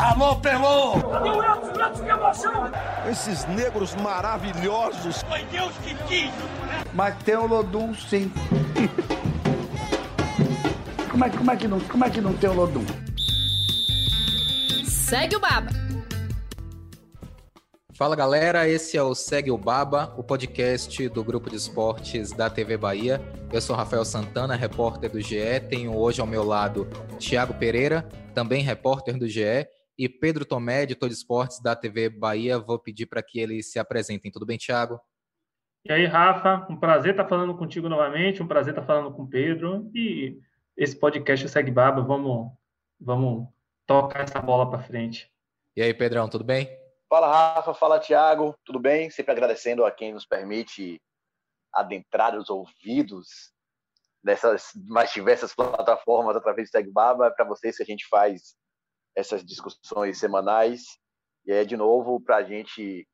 Alô, Pelô! O Edson? Edson, que emoção! Esses negros maravilhosos. Foi Deus que quis! Mas tem o Lodum, sim. como, é, como, é que não, como é que não tem o Lodum? Segue o Baba! Fala galera, esse é o Segue o Baba, o podcast do grupo de esportes da TV Bahia. Eu sou Rafael Santana, repórter do GE. Tenho hoje ao meu lado Tiago Pereira, também repórter do GE, e Pedro Tomé, editor de esportes da TV Bahia. Vou pedir para que eles se apresentem. Tudo bem, Tiago? E aí, Rafa, um prazer estar falando contigo novamente, um prazer estar falando com o Pedro. E esse podcast Segue Baba, vamos, vamos tocar essa bola para frente. E aí, Pedrão, tudo bem? Fala, Rafa. Fala, Thiago. Tudo bem? Sempre agradecendo a quem nos permite adentrar os ouvidos dessas mais diversas plataformas através do SegBaba. É para vocês que a gente faz essas discussões semanais. E é, de novo, para a gente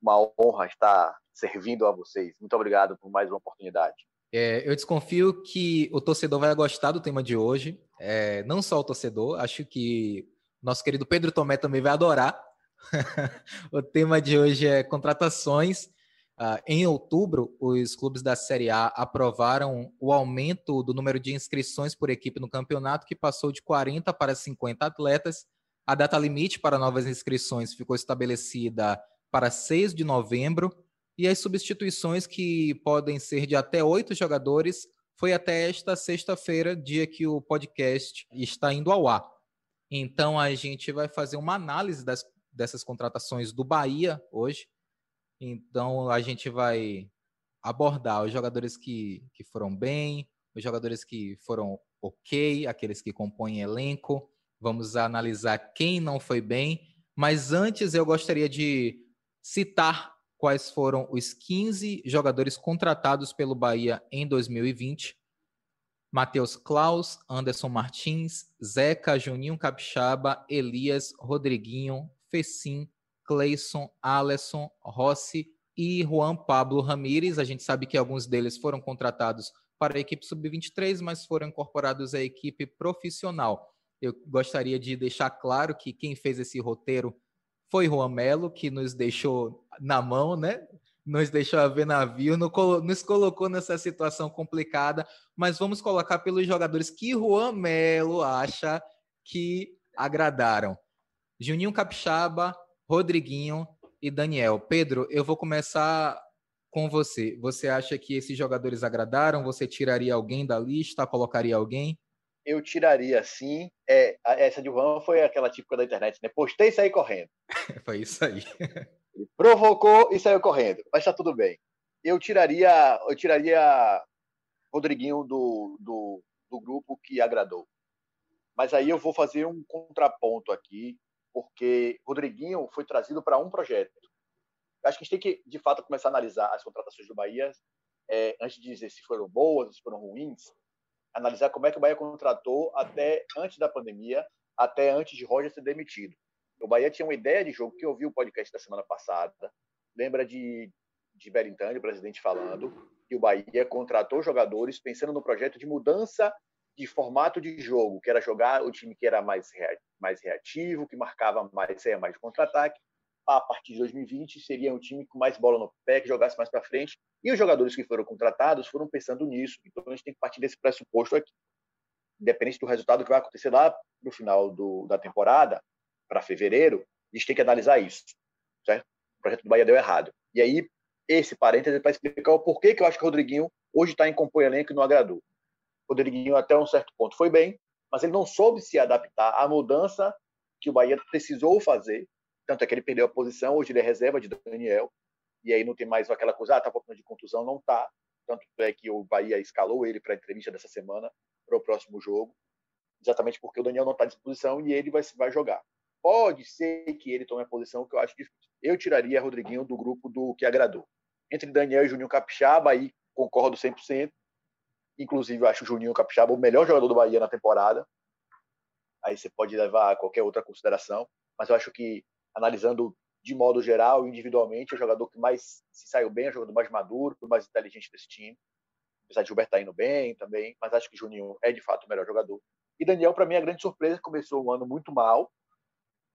uma honra estar servindo a vocês. Muito obrigado por mais uma oportunidade. É, eu desconfio que o torcedor vai gostar do tema de hoje. É, não só o torcedor, acho que nosso querido Pedro Tomé também vai adorar o tema de hoje é contratações. Uh, em outubro, os clubes da Série A aprovaram o aumento do número de inscrições por equipe no campeonato, que passou de 40 para 50 atletas. A data limite para novas inscrições ficou estabelecida para 6 de novembro, e as substituições, que podem ser de até oito jogadores, foi até esta sexta-feira, dia que o podcast está indo ao ar. Então, a gente vai fazer uma análise das dessas contratações do Bahia hoje. Então a gente vai abordar os jogadores que, que foram bem, os jogadores que foram ok, aqueles que compõem elenco. Vamos analisar quem não foi bem. Mas antes eu gostaria de citar quais foram os 15 jogadores contratados pelo Bahia em 2020. Matheus Klaus, Anderson Martins, Zeca, Juninho Capixaba, Elias, Rodriguinho, Fecim, Cleison, Alisson, Rossi e Juan Pablo Ramírez. A gente sabe que alguns deles foram contratados para a equipe sub-23, mas foram incorporados à equipe profissional. Eu gostaria de deixar claro que quem fez esse roteiro foi Juan Melo, que nos deixou na mão, né? Nos deixou a ver navio, nos colocou nessa situação complicada, mas vamos colocar pelos jogadores que Juan Melo acha que agradaram. Juninho Capixaba, Rodriguinho e Daniel. Pedro, eu vou começar com você. Você acha que esses jogadores agradaram? Você tiraria alguém da lista? Colocaria alguém? Eu tiraria, sim. É, essa de Juan foi aquela típica da internet, né? Postei e saí correndo. foi isso aí. Provocou e saiu correndo. Mas tá tudo bem. Eu tiraria, eu tiraria Rodriguinho do, do, do grupo que agradou. Mas aí eu vou fazer um contraponto aqui porque Rodriguinho foi trazido para um projeto. Acho que a gente tem que, de fato, começar a analisar as contratações do Bahia, é, antes de dizer se foram boas, se foram ruins, analisar como é que o Bahia contratou até antes da pandemia, até antes de Roger ser demitido. O Bahia tinha uma ideia de jogo, que eu vi o podcast da semana passada, lembra de, de Berintani, o presidente, falando que o Bahia contratou jogadores pensando no projeto de mudança de formato de jogo, que era jogar o time que era mais, mais reativo, que marcava mais, saia mais contra-ataque. A partir de 2020, seria um time com mais bola no pé, que jogasse mais para frente. E os jogadores que foram contratados foram pensando nisso. Então, a gente tem que partir desse pressuposto aqui. Independente do resultado que vai acontecer lá no final do, da temporada, para fevereiro, a gente tem que analisar isso. Certo? O projeto do Bahia deu errado. E aí, esse parêntese é para explicar o porquê que eu acho que o Rodriguinho hoje está em compor elenco e não agradou. Rodriguinho até um certo ponto foi bem, mas ele não soube se adaptar à mudança que o Bahia precisou fazer. Tanto é que ele perdeu a posição, hoje ele é reserva de Daniel, e aí não tem mais aquela coisa, ah, tá com de contusão, não tá. Tanto é que o Bahia escalou ele para a entrevista dessa semana, para o próximo jogo, exatamente porque o Daniel não está à disposição e ele vai, vai jogar. Pode ser que ele tome a posição que eu acho difícil. Eu tiraria Rodriguinho do grupo do que agradou. Entre Daniel e Juninho Capixaba, aí concordo 100%. Inclusive, eu acho o Juninho Capixaba o melhor jogador do Bahia na temporada. Aí você pode levar qualquer outra consideração. Mas eu acho que, analisando de modo geral, individualmente, é o jogador que mais se saiu bem, é o jogador mais maduro, o mais inteligente desse time. Apesar de Gilberto tá indo bem também, mas acho que Juninho é de fato o melhor jogador. E Daniel, para mim, é a grande surpresa, começou um ano muito mal,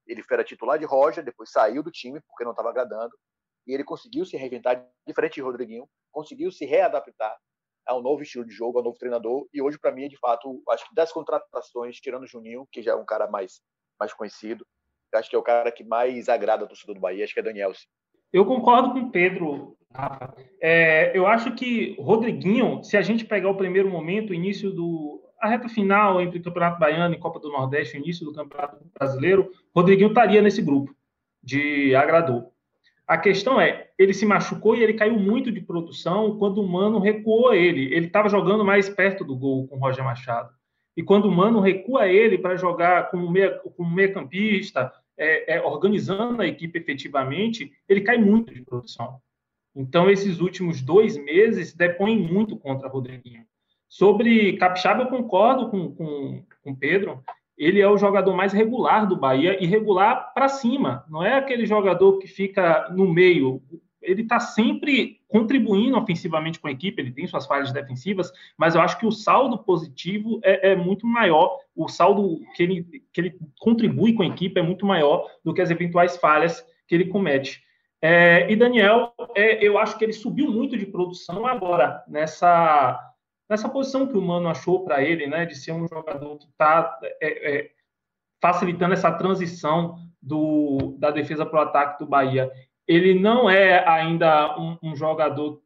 Ele era titular de Roger, depois saiu do time porque não estava agradando, e ele conseguiu se reinventar, diferente de Rodriguinho, conseguiu se readaptar ao novo estilo de jogo, ao novo treinador, e hoje, para mim, é de fato, acho que das contratações, tirando o Juninho, que já é um cara mais, mais conhecido, acho que é o cara que mais agrada a torcida do Bahia, acho que é Daniel. Sim. Eu concordo com o Pedro, Rafa. É, eu acho que Rodriguinho, se a gente pegar o primeiro momento, o início do. a reta final entre Campeonato Baiano e Copa do Nordeste, o início do Campeonato Brasileiro, Rodriguinho estaria nesse grupo de agradou. A questão é, ele se machucou e ele caiu muito de produção quando o Mano recuou ele. Ele estava jogando mais perto do gol com o Roger Machado. E quando o Mano recua ele para jogar como meia, como meia campista, é, é, organizando a equipe efetivamente, ele cai muito de produção. Então, esses últimos dois meses depõem muito contra Rodriguinho. Sobre Capixaba, eu concordo com, com, com Pedro. Ele é o jogador mais regular do Bahia e regular para cima. Não é aquele jogador que fica no meio ele está sempre contribuindo ofensivamente com a equipe, ele tem suas falhas defensivas, mas eu acho que o saldo positivo é, é, muito maior, o saldo que ele, que ele contribui com a equipe é muito maior do que as eventuais falhas que ele comete. É, e Daniel, é, eu acho que ele subiu muito de produção agora, nessa, nessa posição que o Mano achou para ele, né, de ser um jogador que está é, é, facilitando essa transição do, da defesa para o ataque do Bahia ele não é ainda um, um jogador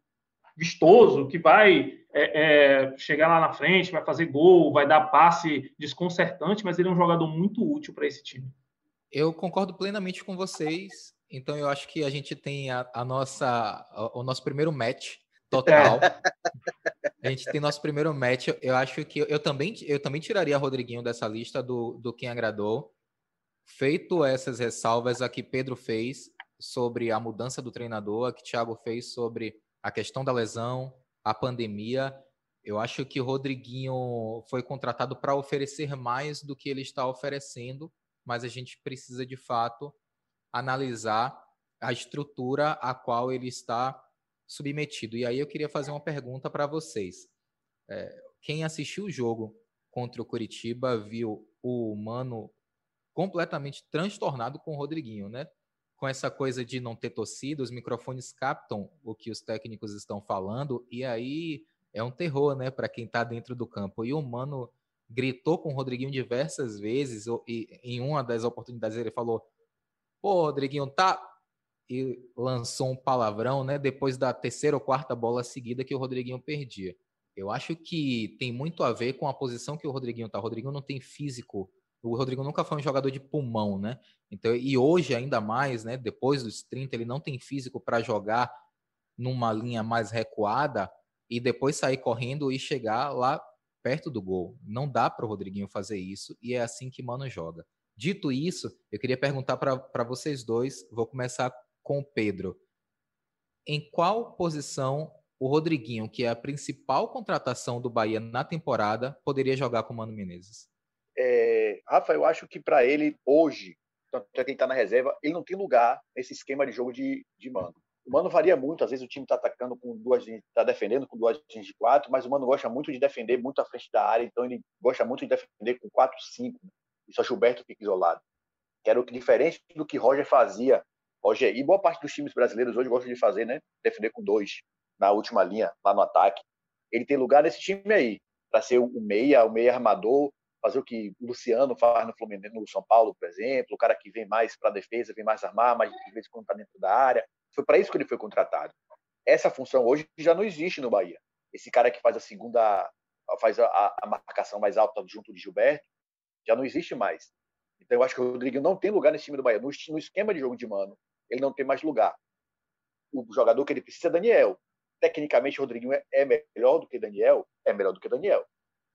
vistoso que vai é, é, chegar lá na frente, vai fazer gol, vai dar passe desconcertante, mas ele é um jogador muito útil para esse time. Eu concordo plenamente com vocês. Então eu acho que a gente tem a, a nossa o nosso primeiro match total. a gente tem nosso primeiro match. Eu acho que eu também eu também tiraria Rodriguinho dessa lista do, do quem agradou. Feito essas ressalvas a que Pedro fez, sobre a mudança do treinador, a que Thiago fez sobre a questão da lesão, a pandemia. Eu acho que o Rodriguinho foi contratado para oferecer mais do que ele está oferecendo, mas a gente precisa de fato analisar a estrutura a qual ele está submetido. E aí eu queria fazer uma pergunta para vocês. É, quem assistiu o jogo contra o Curitiba viu o Mano completamente transtornado com o Rodriguinho, né? Com essa coisa de não ter torcida, os microfones captam o que os técnicos estão falando, e aí é um terror, né, para quem está dentro do campo. E o Mano gritou com o Rodriguinho diversas vezes, e em uma das oportunidades ele falou: pô, Rodriguinho, tá. E lançou um palavrão, né, depois da terceira ou quarta bola seguida que o Rodriguinho perdia. Eu acho que tem muito a ver com a posição que o Rodriguinho tá. O Rodriguinho não tem físico o Rodrigo nunca foi um jogador de pulmão, né? Então, e hoje ainda mais, né, depois dos 30, ele não tem físico para jogar numa linha mais recuada e depois sair correndo e chegar lá perto do gol. Não dá para o Rodriguinho fazer isso e é assim que Mano joga. Dito isso, eu queria perguntar para vocês dois, vou começar com o Pedro. Em qual posição o Rodriguinho, que é a principal contratação do Bahia na temporada, poderia jogar com o Mano Menezes? É, Rafa, eu acho que para ele, hoje, tanto é quem está na reserva, ele não tem lugar nesse esquema de jogo de, de mano. O mano varia muito, às vezes o time está atacando com duas está defendendo com duas linhas de quatro, mas o mano gosta muito de defender muito à frente da área, então ele gosta muito de defender com quatro, cinco. E só Gilberto fica isolado. Que era o que diferente do que Roger fazia. Roger, e boa parte dos times brasileiros hoje gostam de fazer, né? Defender com dois na última linha, lá no ataque. Ele tem lugar nesse time aí, para ser o meia, o meia armador, fazer o que o Luciano faz no Fluminense, no São Paulo, por exemplo, o cara que vem mais para a defesa, vem mais armar, mas de vez em quando está dentro da área. Foi para isso que ele foi contratado. Essa função hoje já não existe no Bahia. Esse cara que faz a segunda, faz a, a marcação mais alta junto de Gilberto, já não existe mais. Então eu acho que o Rodrigo não tem lugar nesse time do Bahia. No, no esquema de jogo de mano, ele não tem mais lugar. O jogador que ele precisa é Daniel. Tecnicamente, o Rodriguinho é, é melhor do que Daniel? É melhor do que Daniel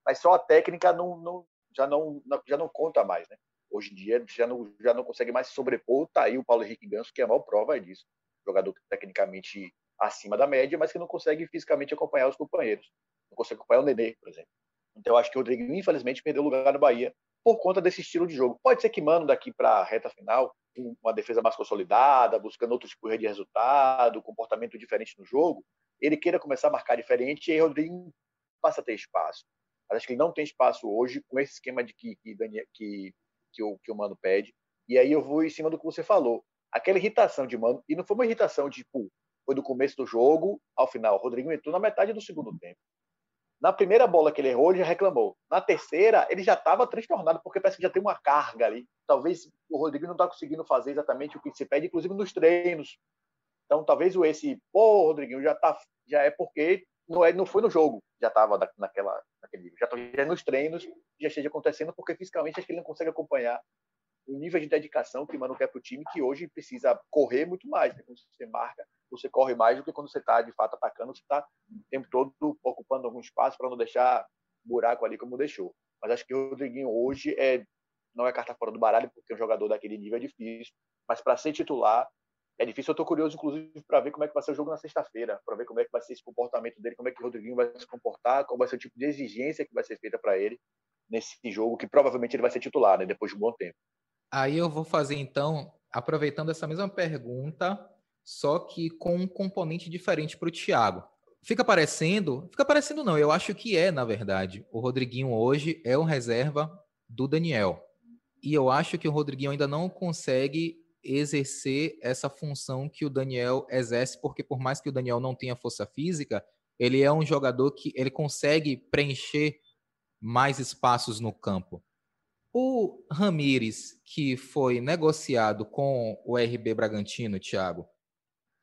mas só a técnica não, não, já não, já não conta mais, né? Hoje em dia já não, já não consegue mais sobrepor. Tá aí o Paulo Henrique Ganso, que é a maior prova disso. Jogador tecnicamente acima da média, mas que não consegue fisicamente acompanhar os companheiros. Não consegue acompanhar o Nenê, por exemplo. Então acho que o Rodrigo, infelizmente, perdeu lugar no Bahia por conta desse estilo de jogo. Pode ser que Mano, daqui para a reta final, uma defesa mais consolidada, buscando outro tipo de resultado, comportamento diferente no jogo, ele queira começar a marcar diferente e aí Rodrigo passa a ter espaço. Mas acho que ele não tem espaço hoje com esse esquema de que, que, que, que, o, que o Mano pede. E aí eu vou em cima do que você falou. Aquela irritação de mano, e não foi uma irritação de, tipo, foi do começo do jogo ao final. O Rodrigo entrou na metade do segundo tempo. Na primeira bola que ele errou, ele já reclamou. Na terceira, ele já estava transtornado, porque parece que já tem uma carga ali. Talvez o Rodrigo não está conseguindo fazer exatamente o que se pede, inclusive nos treinos. Então, talvez o esse, pô, Rodriguinho, já, tá, já é porque não, é, não foi no jogo, já estava naquela, naquele nível. Já, tá, já nos treinos, já esteja acontecendo, porque fisicamente acho que ele não consegue acompanhar o nível de dedicação que o Mano quer para o time, que hoje precisa correr muito mais. Né? Quando você marca, você corre mais do que quando você está, de fato, atacando, você está o tempo todo ocupando algum espaço para não deixar buraco ali como deixou. Mas acho que o Rodriguinho hoje é não é carta fora do baralho, porque um jogador daquele nível é difícil, mas para ser titular é difícil. Eu estou curioso, inclusive, para ver como é que vai ser o jogo na sexta-feira, para ver como é que vai ser esse comportamento dele, como é que o Rodriguinho vai se comportar, qual vai ser o tipo de exigência que vai ser feita para ele nesse jogo, que provavelmente ele vai ser titular, né, depois de um bom tempo. Aí eu vou fazer então, aproveitando essa mesma pergunta, só que com um componente diferente para o Thiago. Fica parecendo, fica parecendo não, eu acho que é, na verdade. O Rodriguinho hoje é um reserva do Daniel. E eu acho que o Rodriguinho ainda não consegue exercer essa função que o Daniel exerce, porque por mais que o Daniel não tenha força física, ele é um jogador que ele consegue preencher mais espaços no campo. O Ramires, que foi negociado com o RB Bragantino, Thiago,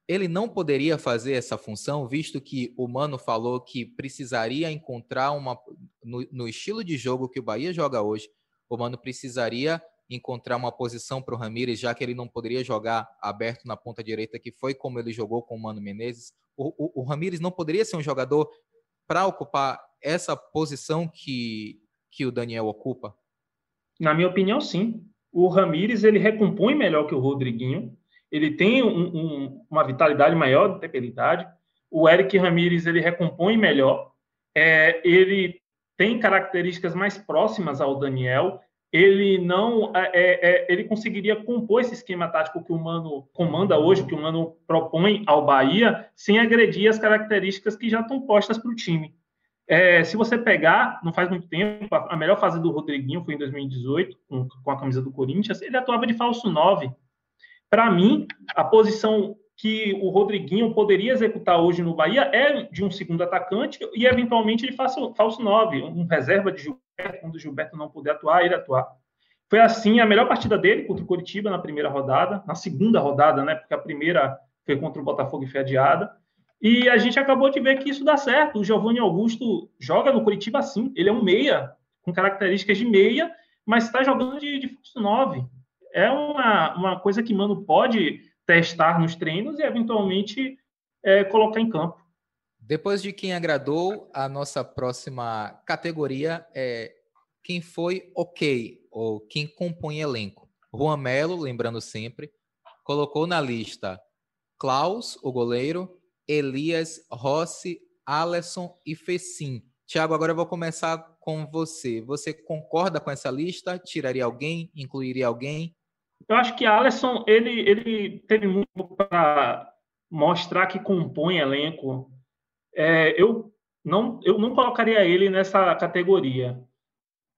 ele não poderia fazer essa função, visto que o Mano falou que precisaria encontrar uma. No, no estilo de jogo que o Bahia joga hoje, o Mano precisaria encontrar uma posição para o Ramires, já que ele não poderia jogar aberto na ponta direita, que foi como ele jogou com o Mano Menezes. O, o, o Ramires não poderia ser um jogador para ocupar essa posição que, que o Daniel ocupa? Na minha opinião, sim. O Ramires ele recompõe melhor que o Rodriguinho. Ele tem um, um, uma vitalidade maior de temperidade. O Eric Ramires ele recompõe melhor. É, ele tem características mais próximas ao Daniel. Ele não, é, é, é, ele conseguiria compor esse esquema tático que o Mano comanda hoje, que o Mano propõe ao Bahia, sem agredir as características que já estão postas para o time. É, se você pegar, não faz muito tempo, a, melhor fase do Rodriguinho foi em 2018, com, com a camisa do Corinthians, ele atuava de falso 9. Para mim, a posição que o Rodriguinho poderia executar hoje no Bahia é de um segundo atacante e, eventualmente, de falso, falso 9, um reserva de Gilberto, quando o Gilberto não puder atuar, ele atuar. Foi assim a melhor partida dele contra o Curitiba na primeira rodada, na segunda rodada, né? Porque a primeira foi contra o Botafogo e foi adiada. E a gente acabou de ver que isso dá certo. O Giovanni Augusto joga no Curitiba assim. Ele é um meia, com características de meia, mas está jogando de, de 9. É uma, uma coisa que Mano pode testar nos treinos e, eventualmente, é, colocar em campo. Depois de quem agradou, a nossa próxima categoria é quem foi ok, ou quem compõe elenco. Juan Melo, lembrando sempre, colocou na lista Klaus, o goleiro, Elias, Rossi, Alisson e Fecim. Tiago, agora eu vou começar com você. Você concorda com essa lista? Tiraria alguém? Incluiria alguém? Eu acho que Alisson ele, ele teve muito para mostrar que compõe elenco. É, eu não eu não colocaria ele nessa categoria.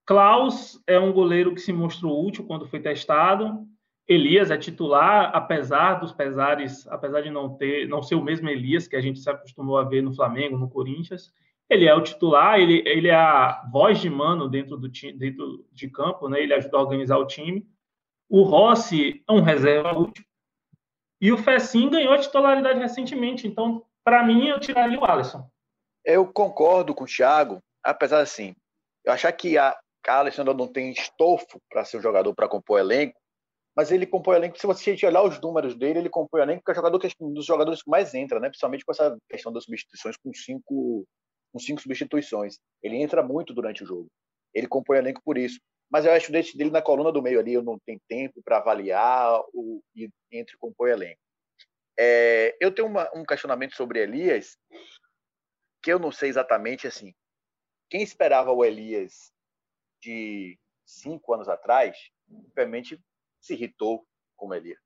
Klaus é um goleiro que se mostrou útil quando foi testado. Elias é titular, apesar dos pesares, apesar de não ter, não ser o mesmo Elias que a gente se acostumou a ver no Flamengo, no Corinthians, ele é o titular, ele, ele é a voz de mano dentro do dentro de campo, né? Ele ajuda a organizar o time. O Rossi é um reserva útil. E o Fessin ganhou a titularidade recentemente, então para mim eu tiraria o Alisson. Eu concordo com o Thiago, apesar assim, eu achar que a, a Alessandro não tem estofo para ser um jogador para compor elenco, mas ele compõe elenco. Se você olhar os números dele, ele compõe elenco porque é jogador que é um dos jogadores que mais entra, né? Principalmente com essa questão das substituições com cinco, com cinco substituições. Ele entra muito durante o jogo. Ele compõe elenco por isso. Mas eu acho desse dele na coluna do meio ali, eu não tenho tempo para avaliar o e entre compõe elenco. É, eu tenho uma, um questionamento sobre Elias que eu não sei exatamente assim. Quem esperava o Elias de cinco anos atrás, obviamente se irritou com o Elias.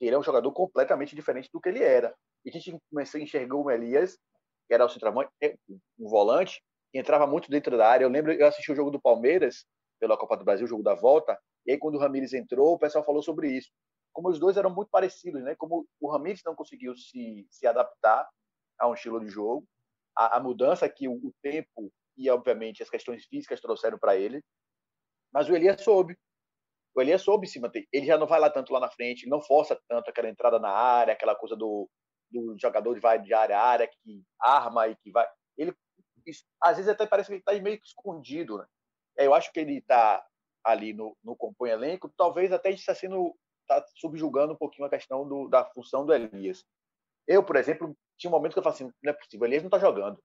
Ele é um jogador completamente diferente do que ele era. E a gente começou a enxergar o Elias, que era o centroavante, é, um volante, que entrava muito dentro da área. Eu lembro, eu assisti o jogo do Palmeiras, pela Copa do Brasil, o jogo da volta, E aí, quando o Ramires entrou, o pessoal falou sobre isso. Como os dois eram muito parecidos, né? Como o Ramires não conseguiu se, se adaptar a um estilo de jogo, a, a mudança que o, o, tempo e, obviamente, as questões físicas trouxeram para ele. Mas o Elias soube. O Elias soube se manter. Ele já não vai lá tanto lá na frente, não força tanto aquela entrada na área, aquela coisa do, do jogador vai de área a área, que arma e que vai. Ele, isso, às vezes até parece que ele está meio que escondido. Né? Eu acho que ele está ali no, no compõe elenco, talvez até está sendo tá subjugando um pouquinho a questão do, da função do Elias. Eu, por exemplo, tinha um momento que eu falei assim, não é possível, Elias não está jogando.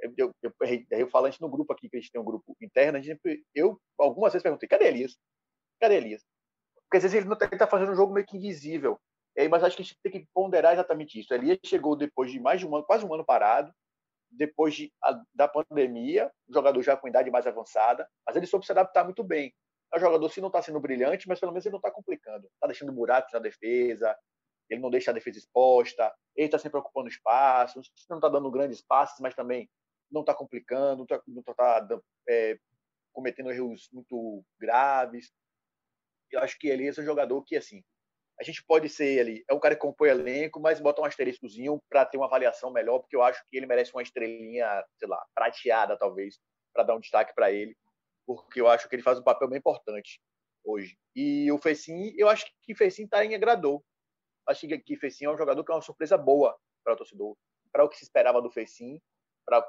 Eu, eu, eu, eu falo antes no grupo aqui, que a gente tem um grupo interno, a gente, eu algumas vezes perguntei, cadê Elias? Cadê Elias? Porque às vezes ele está tá fazendo um jogo meio que invisível. É, mas acho que a gente tem que ponderar exatamente isso. Elias chegou depois de mais de um ano, quase um ano parado, depois de, a, da pandemia, jogador já com idade mais avançada, mas ele soube se adaptar muito bem. É um jogador, se não está sendo brilhante, mas pelo menos ele não está complicando. Está deixando buracos na defesa, ele não deixa a defesa exposta, ele está sempre ocupando espaço, não está dando grandes passes, mas também não está complicando, não está tá, é, cometendo erros muito graves. Eu acho que ele é um jogador que, assim, a gente pode ser ali, é um cara que compõe elenco, mas bota um asteriscozinho para ter uma avaliação melhor, porque eu acho que ele merece uma estrelinha, sei lá, prateada, talvez, para dar um destaque para ele, porque eu acho que ele faz um papel bem importante hoje. E o Fecim, eu acho que o Fecim tá em agradou. Acho que o Fecim é um jogador que é uma surpresa boa para o torcedor, para o que se esperava do Fecim, para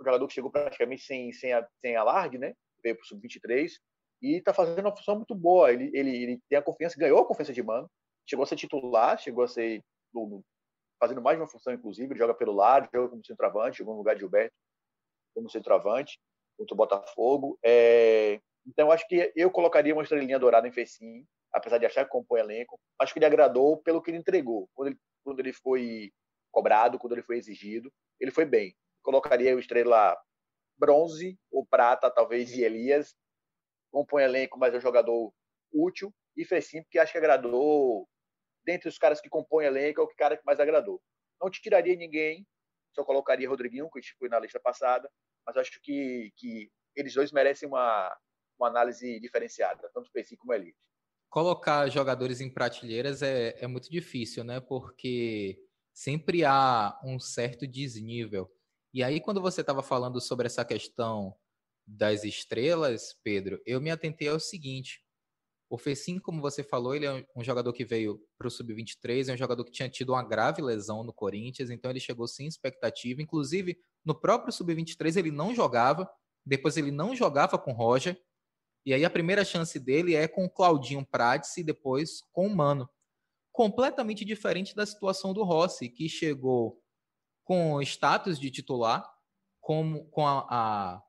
o jogador que chegou praticamente sem, sem, sem alarde, né? Veio para o Sub-23 e está fazendo uma função muito boa. Ele, ele, ele tem a confiança, ganhou a confiança de mano, chegou a ser titular, chegou a ser fazendo mais de uma função, inclusive, ele joga pelo lado, joga como centroavante, jogou no lugar de Gilberto como centroavante contra o Botafogo. É... Então, acho que eu colocaria uma estrelinha dourada em Fecim, apesar de achar que compõe elenco. Acho que ele agradou pelo que ele entregou. Quando ele, quando ele foi cobrado, quando ele foi exigido, ele foi bem. Colocaria o estrela bronze ou prata, talvez, de Elias. Compõe elenco, mas é um jogador útil. E Fecim, porque acho que agradou dentre os caras que compõem elenco, é o cara que mais agradou. Não te tiraria ninguém, só colocaria Rodriguinho, que foi na lista passada, mas acho que, que eles dois merecem uma, uma análise diferenciada, tanto o PC como o Elite. Colocar jogadores em prateleiras é, é muito difícil, né? Porque sempre há um certo desnível. E aí, quando você estava falando sobre essa questão das estrelas, Pedro, eu me atentei ao seguinte: o Fecim, como você falou, ele é um jogador que veio para o Sub-23, é um jogador que tinha tido uma grave lesão no Corinthians, então ele chegou sem expectativa. Inclusive, no próprio Sub-23 ele não jogava, depois ele não jogava com Roger, e aí a primeira chance dele é com o Claudinho Prates e depois com o Mano. Completamente diferente da situação do Rossi, que chegou com status de titular, com, com a, a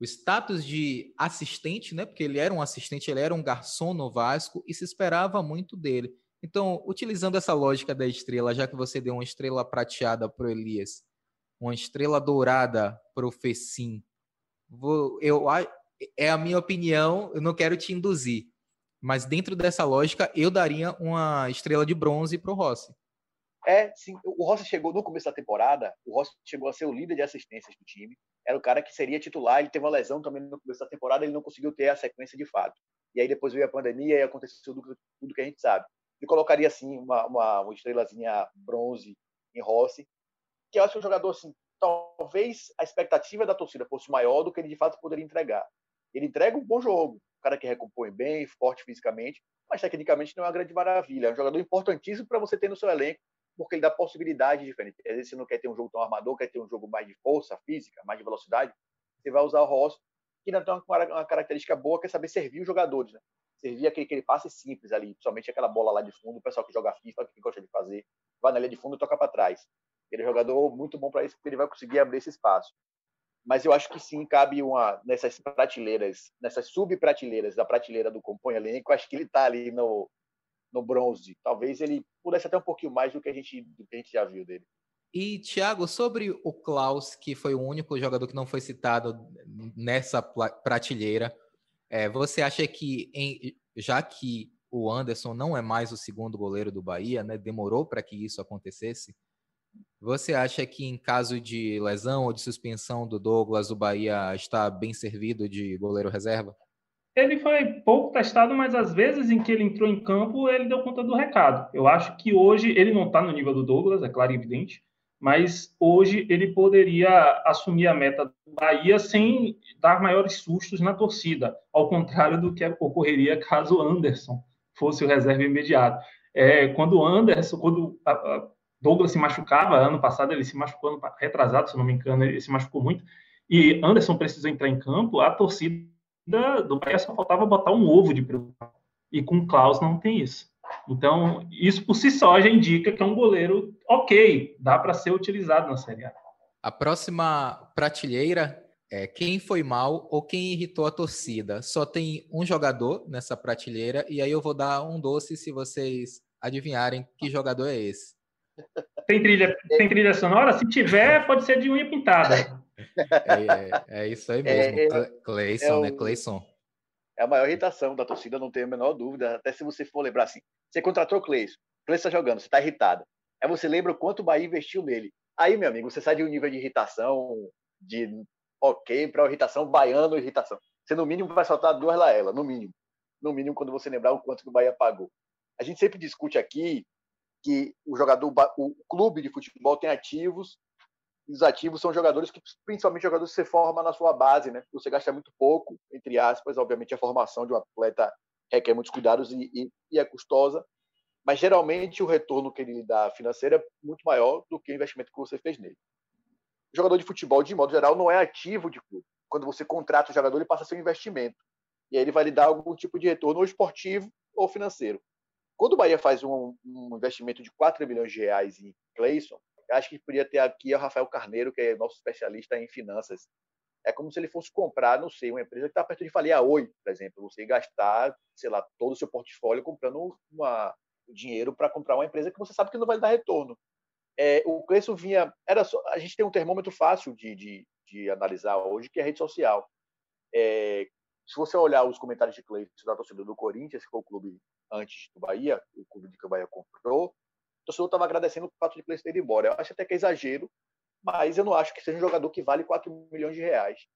o status de assistente, né? Porque ele era um assistente, ele era um garçom no Vasco e se esperava muito dele. Então, utilizando essa lógica da estrela, já que você deu uma estrela prateada para o Elias, uma estrela dourada para o Fecim, eu, é a minha opinião, eu não quero te induzir, mas dentro dessa lógica, eu daria uma estrela de bronze para o Rossi. É, sim. O Rossi chegou no começo da temporada, o Rossi chegou a ser o líder de assistências do time. Era o cara que seria titular. Ele teve uma lesão também no começo da temporada, ele não conseguiu ter a sequência de fato. E aí depois veio a pandemia e aconteceu tudo, que a gente sabe. E colocaria, assim, uma, uma, uma estrelazinha bronze em Rossi, que eu acho que um jogador, assim, talvez a expectativa da torcida fosse maior do que ele de fato poderia entregar. Ele entrega um bom jogo, um cara que recompõe bem, forte fisicamente, mas tecnicamente não é uma grande maravilha. É um jogador importantíssimo para você ter no seu elenco porque ele dá possibilidades diferentes. Às vezes você não quer ter um jogo tão armador, quer ter um jogo mais de força física, mais de velocidade, você vai usar o Ross, que não tem uma característica boa, que é saber servir os jogadores, né? Servir aquele, aquele passe simples ali, principalmente aquela bola lá de fundo, o pessoal que joga FIFA, que gosta de fazer, vai na linha de fundo e toca para trás. Ele é um jogador muito bom para isso, porque ele vai conseguir abrir esse espaço. Mas eu acho que sim, cabe uma nessas prateleiras, nessas subprateleiras da prateleira do compõe elenco, acho que ele está ali no, no bronze. Talvez ele pudesse até um pouquinho mais do que a gente, do que a gente já viu dele. E, Thiago, sobre o Klaus, que foi o único jogador que não foi citado nessa prateleira, é, você acha que, em, já que o Anderson não é mais o segundo goleiro do Bahia, né, demorou para que isso acontecesse, você acha que em caso de lesão ou de suspensão do Douglas, o Bahia está bem servido de goleiro reserva? ele foi pouco testado, mas às vezes em que ele entrou em campo, ele deu conta do recado. Eu acho que hoje ele não está no nível do Douglas, é claro e evidente, mas hoje ele poderia assumir a meta do Bahia sem dar maiores sustos na torcida, ao contrário do que ocorreria caso Anderson fosse o reserva imediato. É, quando Anderson, quando a, a Douglas se machucava, ano passado ele se machucou, ano retrasado, se não me engano, ele se machucou muito, e Anderson precisou entrar em campo, a torcida do Bahia só faltava botar um ovo de preocupação. E com o Klaus não tem isso. Então, isso por si só já indica que é um goleiro ok, dá para ser utilizado na Série A. A próxima prateleira é quem foi mal ou quem irritou a torcida. Só tem um jogador nessa prateleira e aí eu vou dar um doce se vocês adivinharem que jogador é esse. Tem trilha, tem trilha sonora? Se tiver, pode ser de unha pintada. É, é, é isso aí mesmo. É, é Cleison, né? Cleison. É a maior irritação da torcida, não tenho a menor dúvida. Até se você for lembrar assim, você contratou o Cleison, o Cleison está jogando, você está irritado. Aí você lembra o quanto o Bahia investiu nele. Aí, meu amigo, você sai de um nível de irritação de ok para irritação baiano irritação. Você no mínimo vai soltar duas laela, no mínimo. No mínimo quando você lembrar o quanto que o Bahia pagou. A gente sempre discute aqui que o jogador, o clube de futebol tem ativos e os ativos são jogadores que, principalmente jogadores que você forma na sua base, né? Você gasta muito pouco, entre aspas, obviamente a formação de um atleta requer muitos cuidados e, e, e é custosa, mas geralmente o retorno que ele dá financeiro é muito maior do que o investimento que você fez nele. O jogador de futebol, de modo geral, não é ativo de clube. Quando você contrata o jogador, ele passa a ser um investimento. E aí ele vai lhe dar algum tipo de retorno ou esportivo ou financeiro. Quando o Bahia faz um, um investimento de 4 milhões de reais em Clayson, acho que podia ter aqui o Rafael Carneiro, que é nosso especialista em finanças. É como se ele fosse comprar, não sei, uma empresa que está perto de falir a Oi, por exemplo. Você gastar, sei lá, todo o seu portfólio comprando uma, dinheiro para comprar uma empresa que você sabe que não vai dar retorno. É, o Cleison vinha. Era só, a gente tem um termômetro fácil de, de, de analisar hoje, que é a rede social. É, se você olhar os comentários de Cleison da torcida do Corinthians, que foi o clube antes do Bahia, o clube de que o Bahia comprou, o torcedor estava agradecendo o fato de Cleison ter ido embora. Eu acho até que é exagero, mas eu não acho que seja um jogador que vale 4 milhões de reais.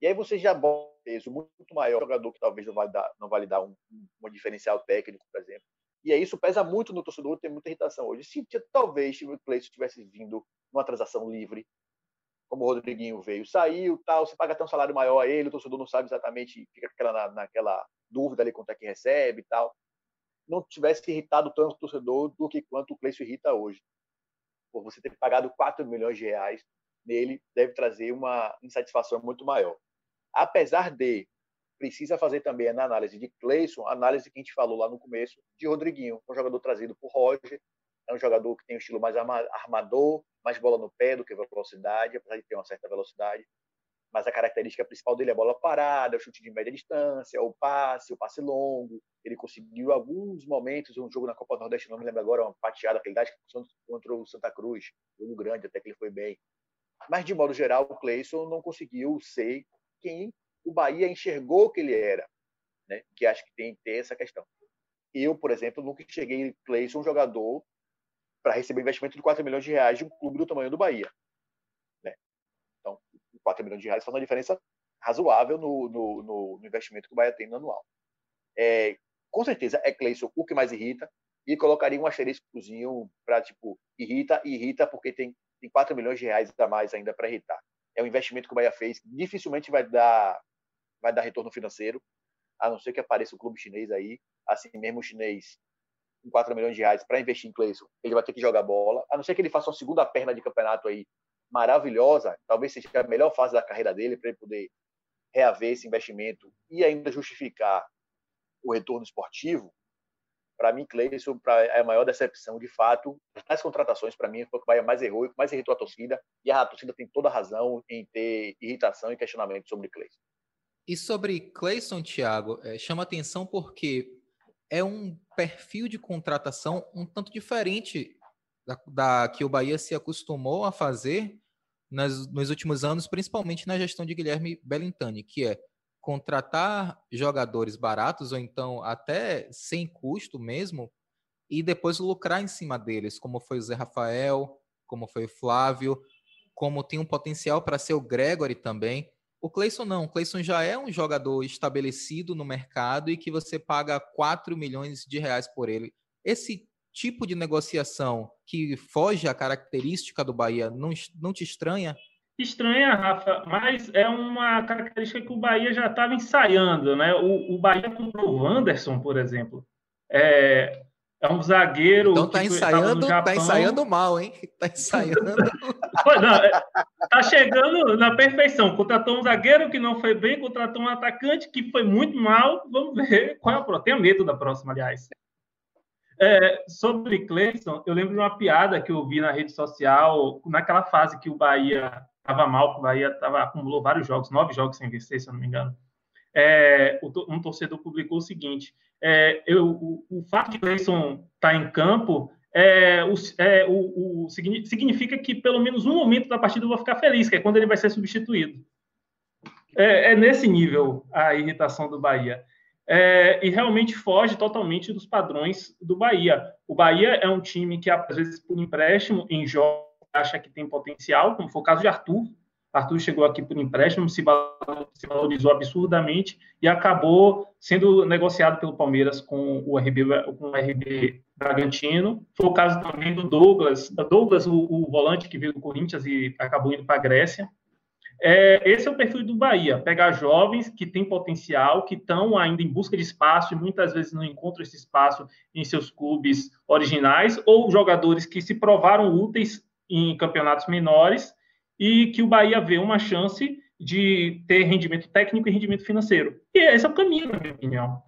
E aí você já bota peso muito maior, um jogador que talvez não vai dar, não vai lhe dar um, um diferencial técnico, por exemplo. E aí isso pesa muito no torcedor, tem muita irritação hoje. Se talvez o Cleiton tivesse vindo numa transação livre, como o Rodriguinho veio, saiu, tal, você paga até um salário maior a ele, o torcedor não sabe exatamente, fica aquela, naquela dúvida ali quanto é que recebe e tal. Não tivesse irritado tanto o torcedor do que quanto o Cleiton irrita hoje. Por você ter pagado 4 milhões de reais nele, deve trazer uma insatisfação muito maior. Apesar de precisa fazer também na análise de Cleison, a análise que a gente falou lá no começo de Rodriguinho, um jogador trazido por Roger, é um jogador que tem um estilo mais armador, mais bola no pé do que velocidade, apesar de ter uma certa velocidade, mas a característica principal dele é a bola parada, o chute de média distância, o passe, o passe longo. Ele conseguiu alguns momentos, um jogo na Copa do Nordeste, não me lembro agora, uma pateada que ele dá contra o Santa Cruz, jogo grande, até que ele foi bem. Mas, de modo geral, o Cleison não conseguiu ser quem o Bahia enxergou que ele era, né? Que acho que tem que ter essa questão. Eu, por exemplo, nunca cheguei Cleison, um jogador para receber investimento de 4 milhões de reais de um clube do tamanho do Bahia. Né? Então, 4 milhões de reais faz uma diferença razoável no, no, no, no investimento que o Bahia tem no anual. É, com certeza é Cleison o que mais irrita e colocaria um asteriscozinho para tipo irrita irrita porque tem, tem 4 milhões de reais a mais ainda para irritar. É um investimento que o Bahia fez, dificilmente vai dar vai dar retorno financeiro, a não ser que apareça o um clube chinês aí, assim mesmo o chinês com 4 milhões de reais para investir em Cleison, ele vai ter que jogar bola, a não ser que ele faça uma segunda perna de campeonato aí maravilhosa, talvez seja a melhor fase da carreira dele para ele poder reaver esse investimento e ainda justificar o retorno esportivo. Para mim, Cleison é a maior decepção, de fato. As contratações, para mim, foi o que mais errou e mais irritou a torcida. E a torcida tem toda a razão em ter irritação e questionamento sobre Cleison. E sobre Clayson, Thiago, é, chama atenção porque é um perfil de contratação um tanto diferente da, da que o Bahia se acostumou a fazer nas, nos últimos anos, principalmente na gestão de Guilherme Bellintani, que é contratar jogadores baratos ou então até sem custo mesmo e depois lucrar em cima deles, como foi o Zé Rafael, como foi o Flávio, como tem um potencial para ser o Gregory também. O Cleison não. O Cleison já é um jogador estabelecido no mercado e que você paga 4 milhões de reais por ele. Esse tipo de negociação que foge à característica do Bahia não, não te estranha? Estranha, Rafa, mas é uma característica que o Bahia já estava ensaiando, né? O, o Bahia comprou o Wanderson, por exemplo. É, é um zagueiro. Então tá ensaiando, tá ensaiando mal, hein? Tá ensaiando. não, é, tá chegando na perfeição. Contratou um zagueiro que não foi bem, contratou um atacante que foi muito mal. Vamos ver qual é o próximo. Tenho medo da próxima, aliás. É, sobre Cleison, eu lembro de uma piada que eu vi na rede social, naquela fase que o Bahia estava mal, que o Bahia tava, acumulou vários jogos, nove jogos sem vencer, se eu não me engano. É, um torcedor publicou o seguinte: é, eu, o, o, fato de Cleison estar tá em campo é, o, é, o, o, significa que pelo menos um momento da partida eu vou ficar feliz, que é quando ele vai ser substituído. É, é nesse nível a irritação do Bahia. É, e realmente foge totalmente dos padrões do Bahia. O Bahia é um time que, às vezes, por empréstimo, em jogos, acha que tem potencial, como foi o caso de Arthur, Arthur chegou aqui por empréstimo, se valorizou absurdamente e acabou sendo negociado pelo Palmeiras com o RB, com o RB Bragantino. Foi o caso também do Douglas, Douglas, o, o volante que veio do Corinthians e acabou indo para a Grécia. É, esse é o perfil do Bahia: pegar jovens que têm potencial, que estão ainda em busca de espaço e muitas vezes não encontram esse espaço em seus clubes originais, ou jogadores que se provaram úteis em campeonatos menores e que o Bahia vê uma chance de ter rendimento técnico e rendimento financeiro. E esse é o caminho, na minha opinião.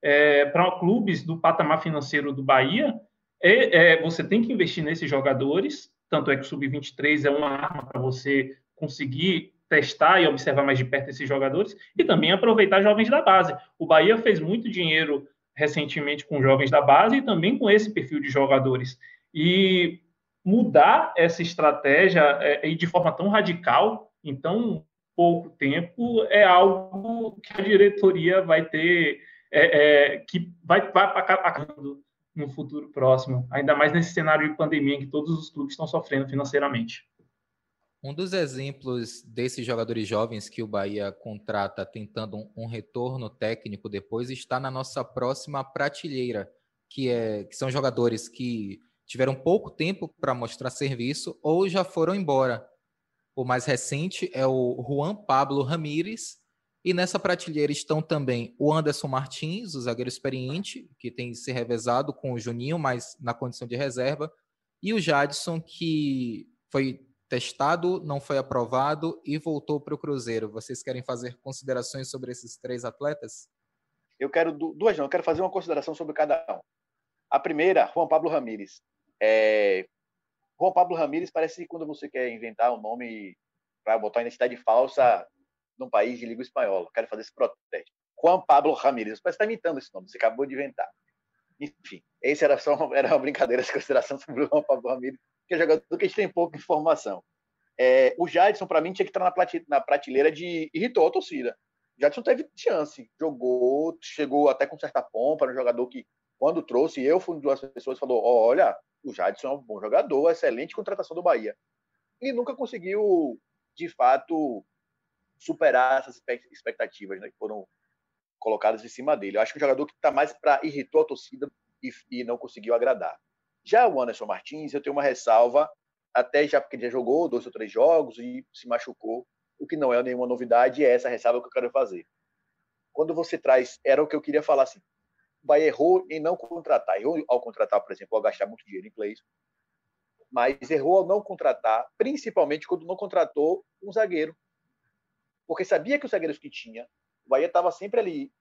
É, para clubes do patamar financeiro do Bahia, é, é, você tem que investir nesses jogadores, tanto é que o Sub-23 é uma arma para você conseguir testar e observar mais de perto esses jogadores, e também aproveitar jovens da base. O Bahia fez muito dinheiro recentemente com jovens da base e também com esse perfil de jogadores. E mudar essa estratégia é, e de forma tão radical, em tão pouco tempo, é algo que a diretoria vai ter, é, é, que vai, vai acabando no futuro próximo, ainda mais nesse cenário de pandemia em que todos os clubes estão sofrendo financeiramente. Um dos exemplos desses jogadores jovens que o Bahia contrata tentando um, retorno técnico depois está na nossa próxima prateleira, que, é, que são jogadores que tiveram pouco tempo para mostrar serviço ou já foram embora. O mais recente é o Juan Pablo Ramírez, e nessa prateleira estão também o Anderson Martins, o zagueiro experiente, que tem se revezado com o Juninho, mas na condição de reserva, e o Jadson, que foi testado, não foi aprovado e voltou para o Cruzeiro. Vocês querem fazer considerações sobre esses três atletas? Eu quero duas, não, eu quero fazer uma consideração sobre cada um. A primeira, Juan Pablo Ramírez. É, Juan Pablo Ramírez parece quando você quer inventar um nome para botar identidade falsa num país de língua espanhola. Quero fazer esse protesto. Juan Pablo Ramírez. Parece que está imitando esse nome, você acabou de inventar. Enfim, esse era só uma, era uma brincadeira de consideração sobre o Juan Pablo Ramírez, que é jogador que a gente tem pouca informação. É, o Jadson, para mim, tinha que estar na prateleira de irritou a torcida. O Jadson teve chance, jogou, chegou até com certa pompa, era um jogador que, quando trouxe, eu fui uma das pessoas que falou: olha, o Jadson é um bom jogador, excelente contratação do Bahia. E nunca conseguiu, de fato, superar essas expectativas né, que foram colocadas em cima dele. Eu acho que um jogador que está mais para irritou a torcida e, e, não conseguiu agradar. Já o Anderson Martins, eu tenho uma ressalva, até já porque ele já jogou dois ou três jogos e se machucou, o que não é nenhuma novidade, é essa ressalva que eu quero fazer. Quando você traz, era o que eu queria falar assim, Bahia errou em não contratar. Errou ao contratar, por exemplo, ao gastar muito dinheiro em plays. Mas errou ao não contratar, principalmente quando não contratou um zagueiro. Porque sabia que os zagueiros que tinha, o Bahia estava sempre ali,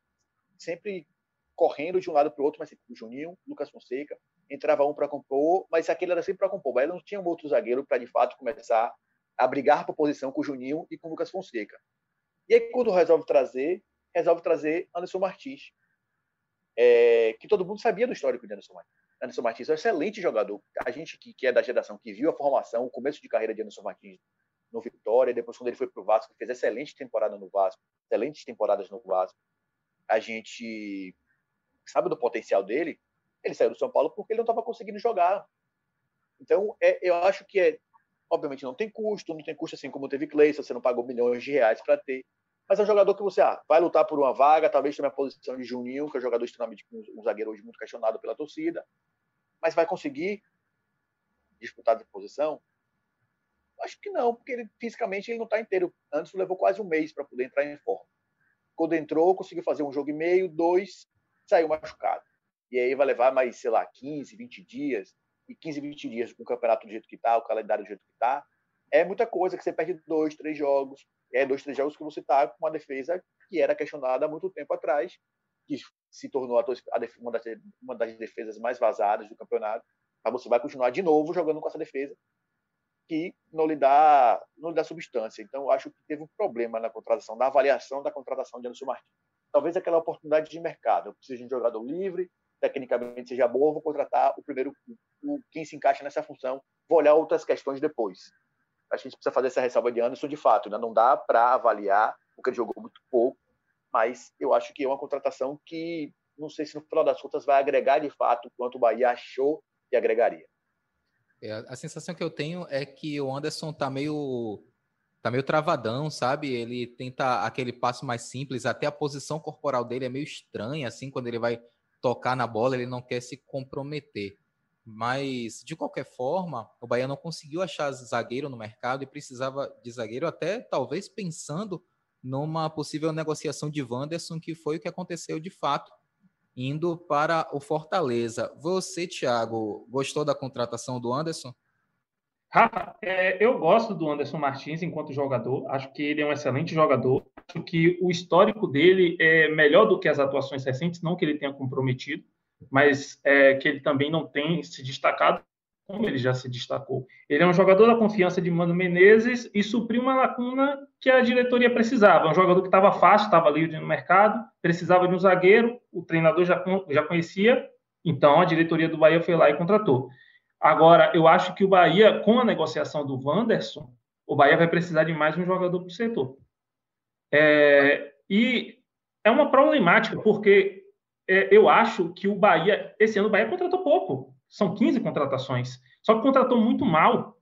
sempre correndo de um lado para o outro, mas o Juninho, Lucas Fonseca, entrava um para compor, mas aquele era sempre para compor. O Bahia não tinha um outro zagueiro para, de fato, começar a brigar por posição com o Juninho e com o Lucas Fonseca. E aí, quando resolve trazer, resolve trazer Anderson Martins, é, que todo mundo sabia do histórico de Anderson Martins. Anderson Martins é um excelente jogador. A gente que, que, é da geração que viu a formação, o começo de carreira de Anderson Martins no Vitória, depois quando ele foi para o Vasco, fez excelente temporada no Vasco, excelentes temporadas no Vasco. A gente sabe do potencial dele. Ele saiu do São Paulo porque ele não estava conseguindo jogar. Então, é, eu acho que é, obviamente não tem custo, não tem custo assim como teve Cleison, você não pagou milhões de reais para ter, Mas é um jogador que você ah, vai lutar por uma vaga, talvez tenha a posição de Juninho, que é um jogador extremamente um zagueiro hoje muito questionado pela torcida, mas vai conseguir disputar de posição? Acho que não, porque ele, fisicamente ele não está inteiro. Antes levou quase um mês para poder entrar em forma. Quando entrou, conseguiu fazer um jogo e meio, dois, saiu machucado. E aí vai levar mais, sei lá, 15, 20 dias. E 15, 20 dias com o campeonato do jeito que está, o calendário do jeito que está. É muita coisa que você perde dois, três jogos. É dois, três jogos que você está com uma defesa que era questionada há muito tempo atrás, que se tornou a, uma, das, uma das defesas mais vazadas do campeonato. Mas você vai continuar de novo jogando com essa defesa que não lhe dá, não lhe dá substância. Então, acho que teve um problema na contratação, na avaliação da contratação de Anderson Martins. Talvez aquela oportunidade de mercado. Eu preciso de um jogador livre, tecnicamente seja bom, vou contratar o primeiro, o, quem se encaixa nessa função, vou olhar outras questões depois. Que a gente precisa fazer essa ressalva de Anderson de fato. Ainda não dá para avaliar, porque ele jogou muito pouco, mas eu acho que é uma contratação que não sei se no final das contas vai agregar de fato quanto o Bahia achou que agregaria. É, a sensação que eu tenho é que o Anderson tá meio tá meio travadão, sabe? Ele tenta aquele passo mais simples, até a posição corporal dele é meio estranha, assim, quando ele vai tocar na bola, ele não quer se comprometer. Mas, de qualquer forma, o Bahia não conseguiu achar zagueiro no mercado e precisava de zagueiro, até talvez pensando numa possível negociação de Wanderson, que foi o que aconteceu de fato indo para o Fortaleza. Você, Thiago, gostou da contratação do Anderson? Rafa, é, eu gosto do Anderson Martins enquanto jogador. Acho que ele é um excelente jogador. Acho que o histórico dele é melhor do que as atuações recentes, não que ele tenha comprometido, mas é, que ele também não tem se destacado como ele já se destacou. Ele é um jogador da confiança de Mano Menezes e supriu uma lacuna que a diretoria precisava. Um jogador que estava fácil, estava livre no mercado, precisava de um zagueiro, o treinador já, já conhecia, então a diretoria do Bahia foi lá e contratou. Agora, eu acho que o Bahia, com a negociação do Wanderson, o Bahia vai precisar de mais um jogador para o setor. É, e é uma problemática, porque é, eu acho que o Bahia, esse ano o Bahia contratou pouco. São 15 contratações. Só que contratou muito mal.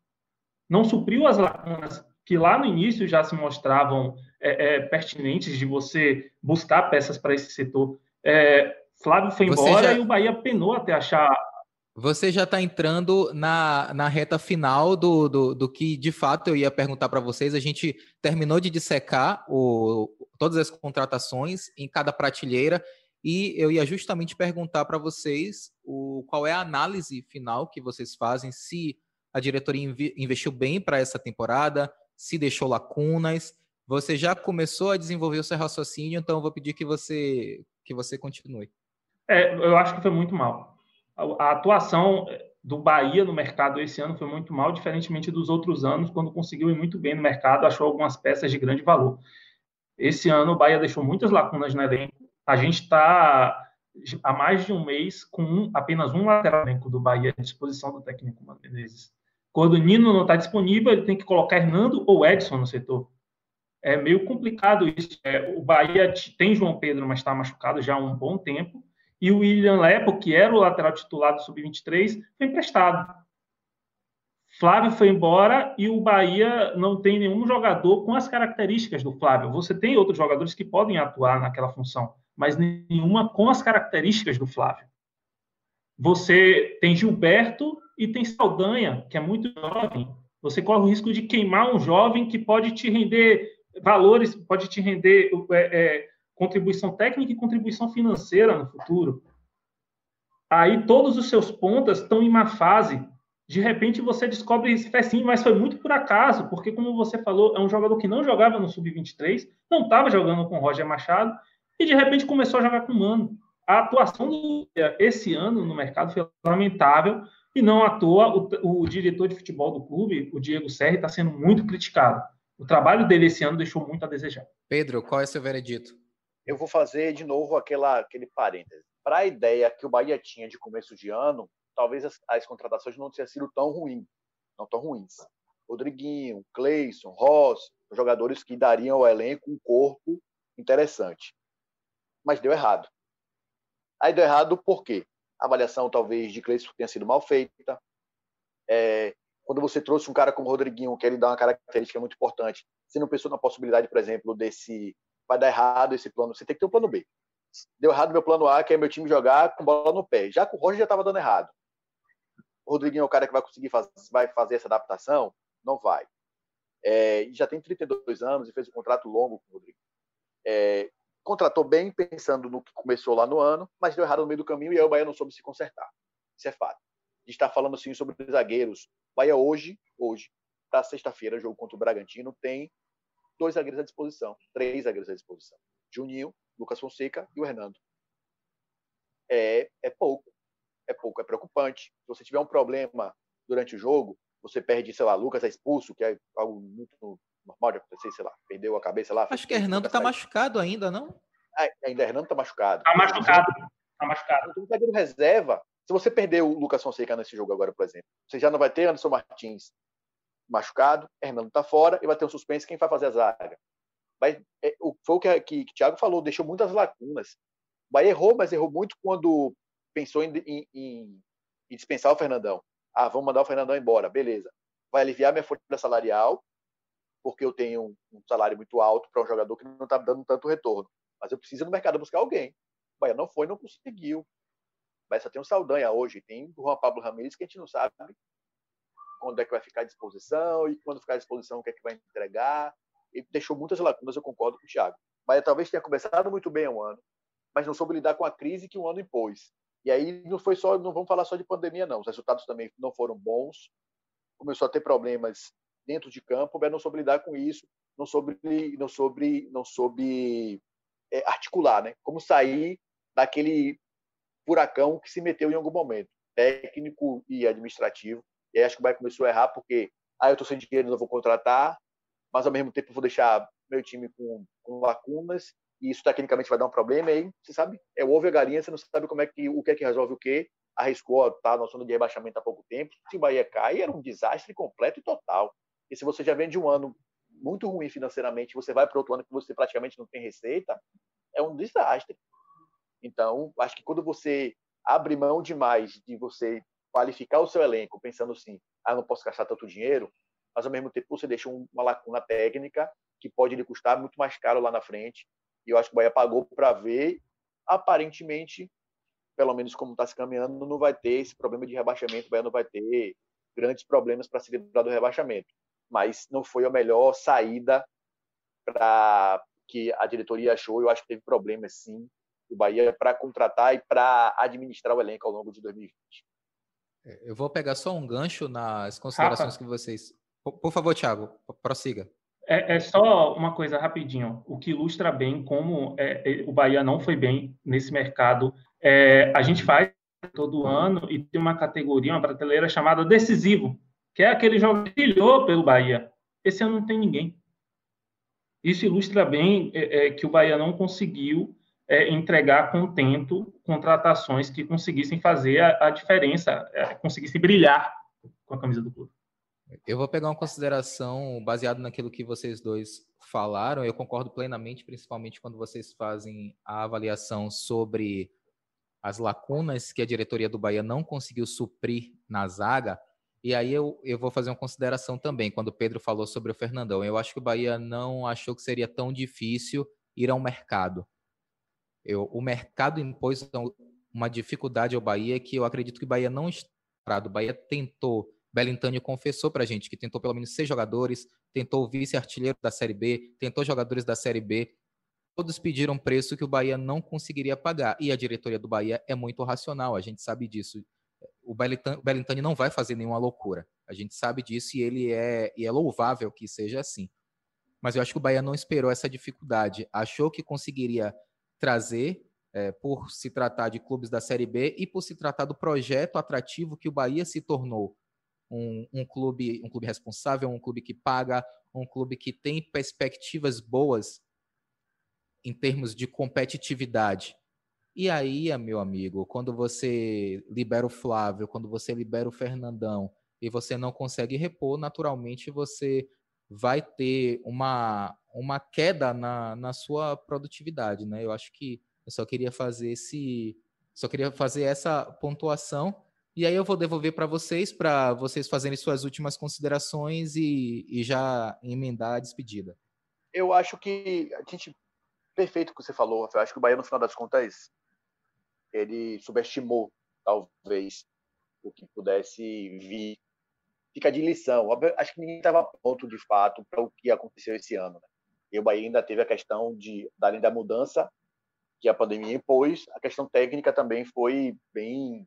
Não supriu as lacunas que lá no início já se mostravam é, é, pertinentes de você buscar peças para esse setor. É, Flávio foi embora já... e o Bahia penou até achar. Você já está entrando na, na reta final do, do, do que de fato eu ia perguntar para vocês. A gente terminou de dissecar o, todas as contratações em cada prateleira e eu ia justamente perguntar para vocês o, qual é a análise final que vocês fazem, se a diretoria investiu bem para essa temporada, se deixou lacunas. Você já começou a desenvolver o seu raciocínio, então eu vou pedir que você, que você continue. É, eu acho que foi muito mal. A, a atuação do Bahia no mercado esse ano foi muito mal, diferentemente dos outros anos, quando conseguiu ir muito bem no mercado, achou algumas peças de grande valor. Esse ano o Bahia deixou muitas lacunas no elenco, a gente está há mais de um mês com um, apenas um lateral do Bahia à disposição do técnico Menezes. Quando o Nino não está disponível, ele tem que colocar Hernando ou Edson no setor. É meio complicado isso. É, o Bahia tem João Pedro, mas está machucado já há um bom tempo. E o William Lepo, que era o lateral titular do Sub-23, foi emprestado. Flávio foi embora e o Bahia não tem nenhum jogador com as características do Flávio. Você tem outros jogadores que podem atuar naquela função mas nenhuma com as características do Flávio. Você tem Gilberto e tem Saldanha, que é muito jovem. Você corre o risco de queimar um jovem que pode te render valores, pode te render é, é, contribuição técnica e contribuição financeira no futuro. Aí todos os seus pontas estão em má fase. De repente você descobre esse pecinho, mas foi muito por acaso, porque como você falou, é um jogador que não jogava no sub-23, não estava jogando com Roger Machado e de repente começou a jogar com o Mano. A atuação do esse ano no mercado foi lamentável e não à toa o, o diretor de futebol do clube, o Diego Serri, está sendo muito criticado. O trabalho dele esse ano deixou muito a desejar. Pedro, qual é seu veredito? Eu vou fazer de novo aquela, aquele parêntese. Para a ideia que o Bahia tinha de começo de ano, talvez as, as contratações não tenham sido tão ruins, não tão ruins. Rodriguinho, Cleison, Ross, jogadores que dariam ao elenco um corpo interessante mas deu errado. Aí deu errado por quê? A avaliação, talvez, de Cleiton tenha sido mal feita. É, quando você trouxe um cara como o Rodriguinho, que ele dá uma característica muito importante, você não pensou na possibilidade, por exemplo, desse vai dar errado esse plano. Você tem que ter um plano B. Deu errado meu plano A, que é meu time jogar com bola no pé. Já que o Roger já estava dando errado. O Rodriguinho é o cara que vai conseguir fazer, vai fazer essa adaptação? Não vai. É, já tem 32 anos e fez um contrato longo com o Rodrigo. É, contratou bem, pensando no que começou lá no ano, mas deu errado no meio do caminho e aí o Bahia não soube se consertar. Isso é fato. A gente está falando assim sobre zagueiros. O Bahia hoje, hoje, para sexta-feira, jogo contra o Bragantino, tem dois zagueiros à disposição, três zagueiros à disposição. Juninho, Lucas Fonseca e o Hernando. É, é pouco. É pouco, é preocupante. Se você tiver um problema durante o jogo, você perde, sei lá, Lucas é expulso, que é algo muito normal de acontecer, sei lá, perdeu a cabeça lá. Acho que Hernando tá machucado ainda, não? É, ainda Hernando tá machucado. Tá machucado. Tá machucado. Então, o zagueiro reserva, se você perder o Lucas Fonseca nesse jogo agora, por exemplo, você já não vai ter Anderson Martins machucado, Hernando tá fora e vai ter um suspense, quem vai fazer a zaga? Vai, é, foi o que, que, que o Thiago falou, deixou muitas lacunas. O Bahia errou, mas errou muito quando pensou em, em, em, em dispensar o Fernandão. Ah, vamos mandar o Fernandão embora, beleza. Vai aliviar minha folha salarial, porque eu tenho um salário muito alto para um jogador que não está dando tanto retorno. Mas eu preciso no mercado buscar alguém. O Bahia não foi, não conseguiu. Bahia só tem o Saldanha hoje, tem o Juan Pablo Ramírez, que a gente não sabe quando é que vai ficar à disposição e quando ficar à disposição o que é que vai entregar. Ele deixou muitas lacunas, eu concordo com o Thiago. Bahia talvez tenha começado muito bem um ano, mas não soube lidar com a crise que o ano impôs. E aí não foi só, não vamos falar só de pandemia não, os resultados também não foram bons. Começou a ter problemas dentro de campo, mas não soube lidar com isso, não soube, não soube, não soube é, articular, né? Como sair daquele furacão que se meteu em algum momento, técnico e administrativo. E acho que o Bahia começou a errar porque, ah, eu estou sem dinheiro, não vou contratar, mas ao mesmo tempo vou deixar meu time com, com lacunas e isso tecnicamente vai dar um problema, e aí você sabe, é o ovo e a galinha, você não sabe como é que, o que é que resolve o quê, arriscou, tá na zona de rebaixamento há pouco tempo, se o Bahia cai, era um desastre completo e total. E se você já vem de um ano muito ruim financeiramente, você vai para outro ano que você praticamente não tem receita, é um desastre. Então, acho que quando você abre mão demais de você qualificar o seu elenco, pensando assim, ah, não posso gastar tanto dinheiro, mas ao mesmo tempo você deixa uma lacuna técnica que pode lhe custar muito mais caro lá na frente e eu acho que o Bahia pagou para ver. Aparentemente, pelo menos como está se caminhando, não vai ter esse problema de rebaixamento. O Bahia não vai ter grandes problemas para se livrar do rebaixamento. Mas não foi a melhor saída para que a diretoria achou. Eu acho que teve problemas, sim, do Bahia para contratar e para administrar o elenco ao longo de 2020. É, eu vou pegar só um gancho nas considerações Rafa. que vocês. Por favor, Thiago, prossiga. É, é, só uma coisa rapidinho, o que ilustra bem como é, é, o Bahia não foi bem nesse mercado. É, a gente faz todo ano e tem uma categoria, uma prateleira chamada decisivo, que é aquele jogo que brilhou pelo Bahia. Esse ano não tem ninguém. Isso ilustra bem é, é, que o Bahia não conseguiu entregar contento contratações que conseguissem fazer a, a diferença, conseguissem brilhar com a camisa do clube. Eu vou pegar uma consideração baseado naquilo que vocês dois falaram. Eu concordo plenamente, principalmente quando vocês fazem a avaliação sobre as lacunas que a diretoria do Bahia não conseguiu suprir na zaga. E aí eu, eu vou fazer uma consideração também, quando o Pedro falou sobre o Fernandão. Eu acho que o Bahia não achou que seria tão difícil ir ao mercado. Eu, o mercado impôs uma dificuldade ao Bahia que eu acredito que o Bahia não está. O Bahia tentou Belintani confessou para a gente que tentou pelo menos seis jogadores, tentou o vice-artilheiro da Série B, tentou jogadores da Série B. Todos pediram preço que o Bahia não conseguiria pagar. E a diretoria do Bahia é muito racional, a gente sabe disso. O Belintani não vai fazer nenhuma loucura. A gente sabe disso e ele é, e é louvável que seja assim. Mas eu acho que o Bahia não esperou essa dificuldade. Achou que conseguiria trazer, é, por se tratar de clubes da Série B e por se tratar do projeto atrativo que o Bahia se tornou um, um, clube, um clube responsável, um clube que paga, um clube que tem perspectivas boas em termos de competitividade. E aí, meu amigo, quando você libera o Flávio, quando você libera o Fernandão e você não consegue repor, naturalmente você vai ter uma, uma queda na, na sua produtividade, né? Eu acho que eu só queria fazer esse só queria fazer essa pontuação e aí eu vou devolver para vocês, para vocês fazerem suas últimas considerações e, e, já emendar a despedida. Eu acho que a gente perfeito o que você falou, Rafael. Acho que o Bahia, no final das contas, ele subestimou, talvez, o que pudesse vir. Fica de lição. Acho que ninguém estava pronto, de fato, para o que aconteceu esse ano. Né? E o Bahia ainda teve a questão de, além da mudança que a pandemia impôs, a questão técnica também foi bem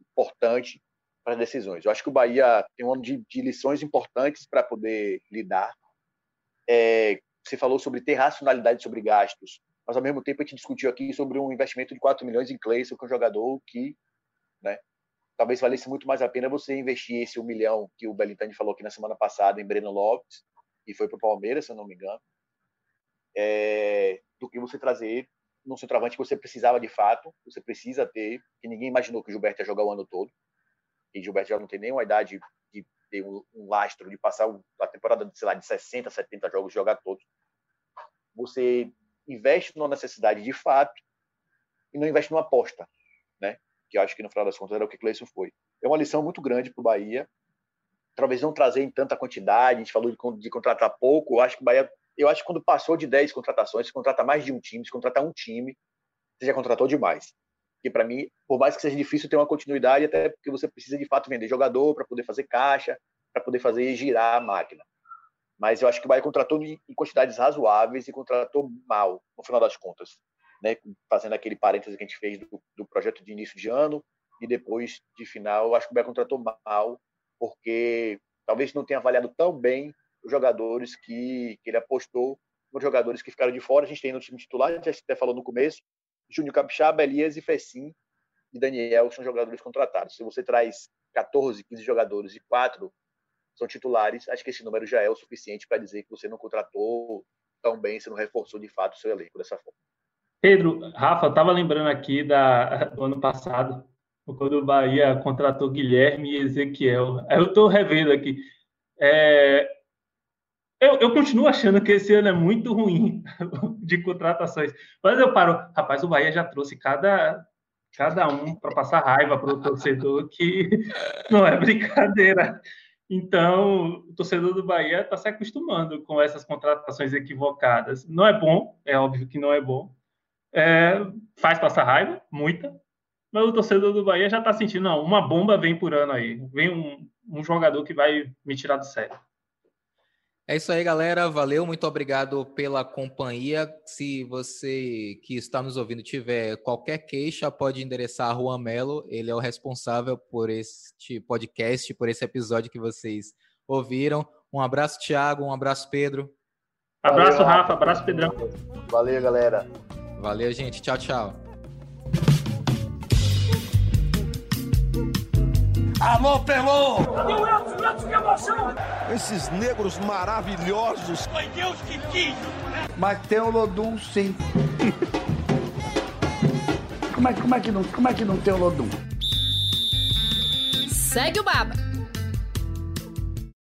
importante para as decisões. Eu acho que o Bahia tem um ano de, de lições importantes para poder lidar. É, você falou sobre ter racionalidade sobre gastos, mas ao mesmo tempo a gente discutiu aqui sobre um investimento de 4 milhões em Cleison, que é um jogador que, né, talvez valesse muito mais a pena você investir esse um milhão que o Belintani falou aqui na semana passada em Breno Lopes, e foi para o Palmeiras, se eu não me engano, é, do que você trazer no centroavante que você precisava de fato, você precisa ter, que ninguém imaginou que o Gilberto ia jogar o ano todo, e Gilberto já não tem nenhuma idade de ter um, um lastro, de passar a temporada sei lá, de 60, 70 jogos, jogar todos. Você investe numa necessidade de fato e não investe numa aposta, né? que eu acho que no final das contas era o que Cleison foi. É uma lição muito grande para o Bahia, talvez não trazer em tanta quantidade, a gente falou de, de contratar pouco, eu acho que o Bahia eu acho que quando passou de 10 contratações, se contrata mais de um time, se contratar um time, você já contratou demais. Porque para mim, por mais que seja difícil ter uma continuidade, até porque você precisa de fato vender jogador para poder fazer caixa, para poder fazer girar a máquina. Mas eu acho que o Bahia contratou em quantidades razoáveis e contratou mal, no final das contas. Né? Fazendo aquele parêntese que a gente fez do, do projeto de início de ano e depois de final, eu acho que o Bahia contratou mal, porque talvez não tenha avaliado tão bem os jogadores que, que ele apostou, os jogadores que ficaram de fora. A gente tem no time titular, a gente até falou no começo, Júnior Capixaba, Elias e Fecim e Daniel são jogadores contratados. Se você traz 14, 15 jogadores e quatro são titulares, acho que esse número já é o suficiente para dizer que você não contratou tão bem, você não reforçou de fato o seu elenco dessa forma. Pedro, Rafa, estava lembrando aqui da, do ano passado, quando o Bahia contratou Guilherme e Ezequiel. Eu estou revendo aqui. É, eu, eu, continuo achando que esse ano é muito ruim de contratações. Mas eu paro, rapaz, o Bahia já trouxe cada, cada um para passar raiva para o torcedor, que não é brincadeira. Então, o torcedor do Bahia está se acostumando com essas contratações equivocadas. Não é bom, é óbvio que não é bom. É, faz passar raiva, muita. Mas o torcedor do Bahia já está sentindo, não, uma bomba vem por ano aí. Vem um, um jogador que vai me tirar do sério. É isso aí, galera. Valeu, muito obrigado pela companhia. Se você que está nos ouvindo tiver qualquer queixa, pode endereçar a Juan Melo. Ele é o responsável por este podcast, por esse episódio que vocês ouviram. Um abraço, Thiago. Um abraço, Pedro. Abraço, Valeu, Rafa. Abraço, Pedrão. Valeu, galera. Valeu, gente. Tchau, tchau. Alô, Pelô! Cadê o Elton? Elton, que emoção! Esses negros maravilhosos! Foi Deus que quis! Mas tem o Lodum, sim. como, é, como, é que não, como é que não tem o Lodum? Segue o Baba!